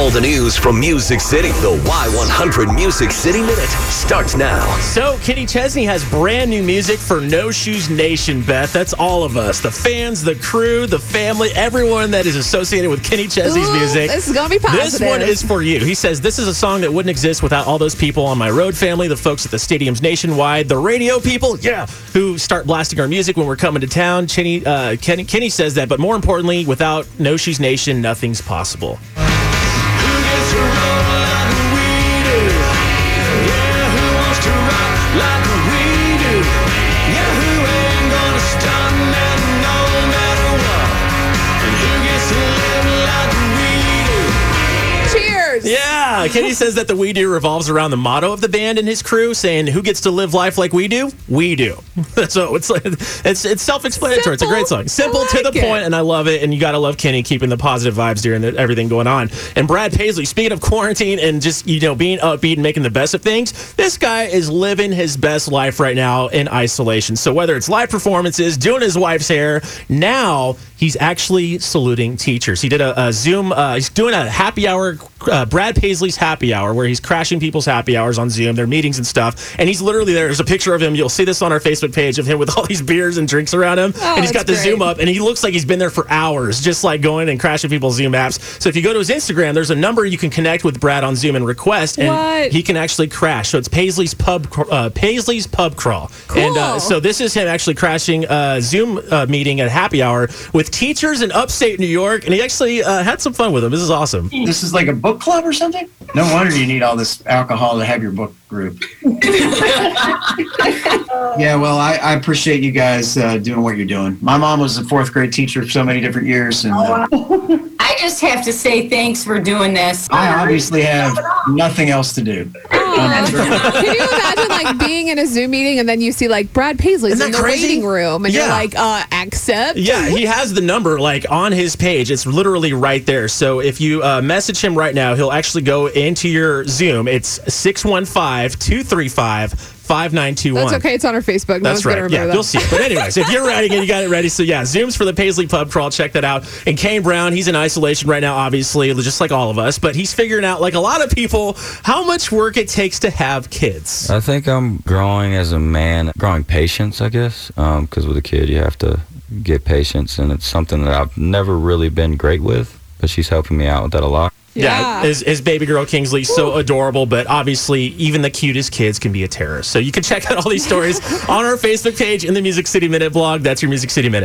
All the news from Music City. The Y100 Music City Minute starts now. So, Kenny Chesney has brand new music for No Shoes Nation, Beth. That's all of us the fans, the crew, the family, everyone that is associated with Kenny Chesney's Ooh, music. this is gonna be positive. This one is for you. He says, This is a song that wouldn't exist without all those people on my road family, the folks at the stadiums nationwide, the radio people, yeah, who start blasting our music when we're coming to town. Kenny, uh, Kenny, Kenny says that, but more importantly, without No Shoes Nation, nothing's possible. Cheers. Yeah, Kenny says that the We Do revolves around the motto of the band and his crew, saying, "Who gets to live life like we do? We do." so it's like it's it's self-explanatory. It's a great song, simple Simple. I to the it. point, and I love it. And you gotta love Kenny keeping the positive vibes during the, everything going on. And Brad Paisley, speaking of quarantine and just you know being upbeat and making the best of things, this guy is living his best life right now in isolation. So whether it's live performances, doing his wife's hair, now he's actually saluting teachers. He did a, a Zoom. Uh, he's doing a happy hour. Uh, Brad Paisley's happy hour, where he's crashing people's happy hours on Zoom, their meetings and stuff. And he's literally there. There's a picture of him. You'll see this on our Facebook page of him with all these beers and drinks around him. Oh, and he's got the that's Zoom up, and he looks like he's been there for hours, just like going and crashing people's Zoom apps. So if you go to his Instagram, there's a number you can connect with Brad on Zoom and request, and What? he can actually crash. So it's Paisley's Pub uh, Paisley's Pub Crawl. And uh, so this is him actually crashing a Zoom uh, meeting at happy hour with teachers in upstate New York, and he actually uh, had some fun with them. This is awesome. This is like a book club or something? No wonder you need all this alcohol to have your book group. yeah, well, I, I appreciate you guys uh, doing what you're doing. My mom was a fourth grade teacher for so many different years, and uh, I just have to say thanks for doing this. I obviously have nothing else to do. Can you imagine like being in a Zoom meeting and then you see like Brad Paisley's in the crazy? waiting room and Yeah. you're like, uh, accept? Yeah, he has the number like on his page. It's literally right there. So if you uh, message him right now, he'll actually go into your Zoom. It's 615 235 5921. That's okay. It's on our Facebook. No That's one's gonna right. remember Yeah, that. you'll see it. But anyways, if you're writing it, you got it ready. So yeah, Zooms for the Paisley Pub Crawl. Check that out. And Kane Brown, he's in isolation right now, obviously, just like all of us. But he's figuring out, like a lot of people, how much work it takes to have kids. I think I'm growing as a man, growing patience, I guess, um, because with a kid you have to get patience, and it's something that I've never really been great with, but she's helping me out with that a lot. Yeah, Yeah. his, his baby girl Kingsley so adorable, but obviously even the cutest kids can be a terrorist. So you can check out all these stories on our Facebook page in the Music City Minute blog. That's your Music City Minute.